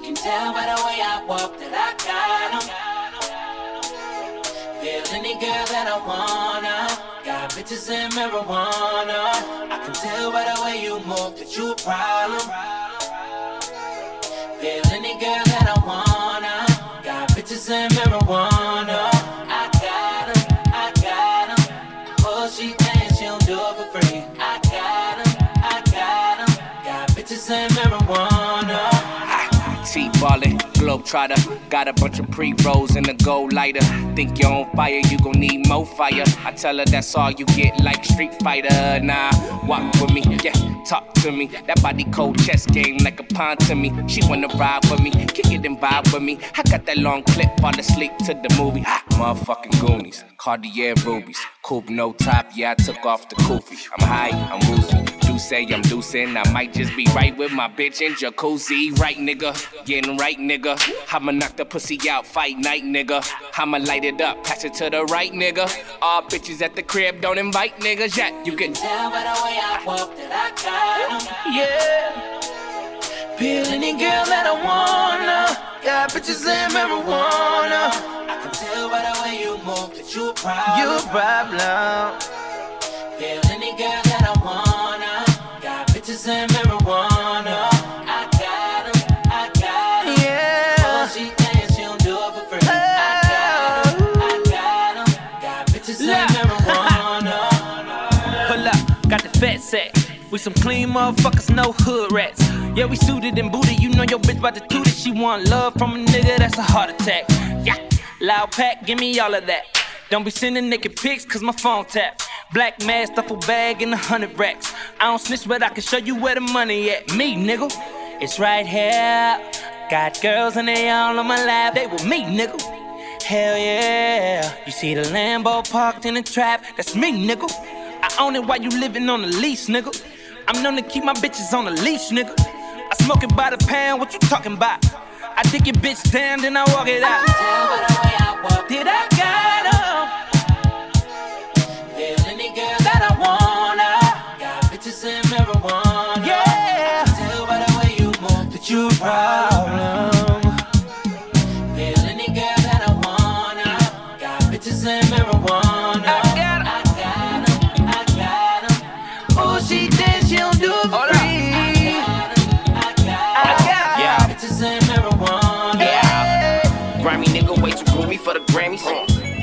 You can tell by the way I walk that I got them. Feel any girl that I wanna. Got bitches and marijuana. I can tell by the way you move that you a problem. Feel any girl that I wanna. Got bitches and marijuana. I got 'em, I got 'em. Oh, she thinks she don't do it for free. I got 'em, I got 'em. Got bitches and marijuana. T-ballin', globe globetrotter. Got a bunch of pre-rolls in the gold lighter. Think you're on fire, you gon' need more fire. I tell her that's all you get, like Street Fighter. Nah, walk with me, yeah, talk to me. That body cold chess game like a pawn to me. She wanna ride with me, kick it and vibe with me. I got that long clip, fall asleep to the movie. Ah, motherfucking Goonies, Cartier rubies, coupe no top. Yeah, I took off the kufi. I'm high, I'm woozy. Say I'm deucing. I might just be right with my bitch in jacuzzi. Right, nigga. Getting right, nigga. I'ma knock the pussy out, fight night, nigga. I'ma light it up, pass it to the right, nigga. All bitches at the crib, don't invite niggas yet. You can Tell by the way I walk that I got yeah. Feel any girl that I wanna. Got bitches and marijuana. I can tell by the way you move that you a problem. You a problem. Some clean motherfuckers, no hood rats. Yeah, we suited and booted. You know your bitch about to toot it. She want love from a nigga, that's a heart attack. Yeah, loud pack, give me all of that. Don't be sending naked pics, cause my phone tap. Black mask, duffel bag, and a hundred racks. I don't snitch, but I can show you where the money at. Me, nigga, it's right here. Got girls and they all on my lap. They with me, nigga. Hell yeah. You see the Lambo parked in the trap, that's me, nigga. I own it while you living on the lease, nigga. I'm known to keep my bitches on a leash, nigga. I smoke it by the pound, what you talking about? I dig your bitch down, then I walk it out. Tell by the way I walk Did I Grimy nigga way too groovy for the Grammys.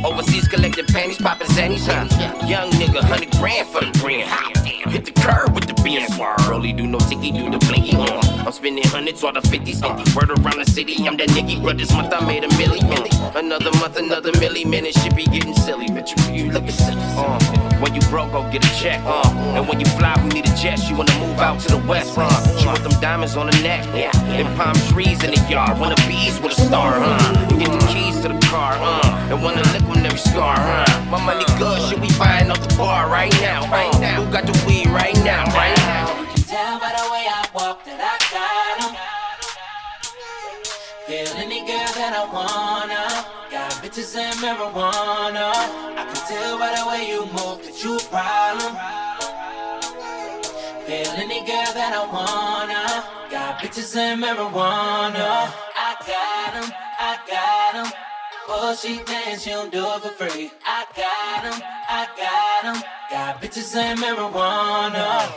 Overseas collecting panties, popping zannies, huh? Young nigga, hundred grand for the green. Hit the curb with the BS. Rolly do no ticky, do the blinky on. I'm spending hundreds or the fifties. Uh, word around the city, I'm that nigga. But this month I made a million. milli. Another month, another milli. Man, it should be getting silly. But you, you looking silly. Uh, when you broke, go get a check. Uh, and when you fly, who need a jet? You wanna move out to the west. Uh, she want them diamonds on the neck. Yeah, and palm trees in the yard. Wanna bees with a star, huh? And get the keys to the car, uh. And wanna lick on every scar, huh? My money good, should we buying off the bar right now? Right now. Who got the weed right now? Right now. You can tell by the way I walk that I got 'em. Feel any girl that I wanna. Bitches and marijuana. I can tell by the way you move that you a problem. Feel any girl that I wanna. Got bitches and marijuana. I got 'em, I got 'em. Oh, she thinks she don't do it for free. I got 'em, I got 'em. Got bitches and marijuana.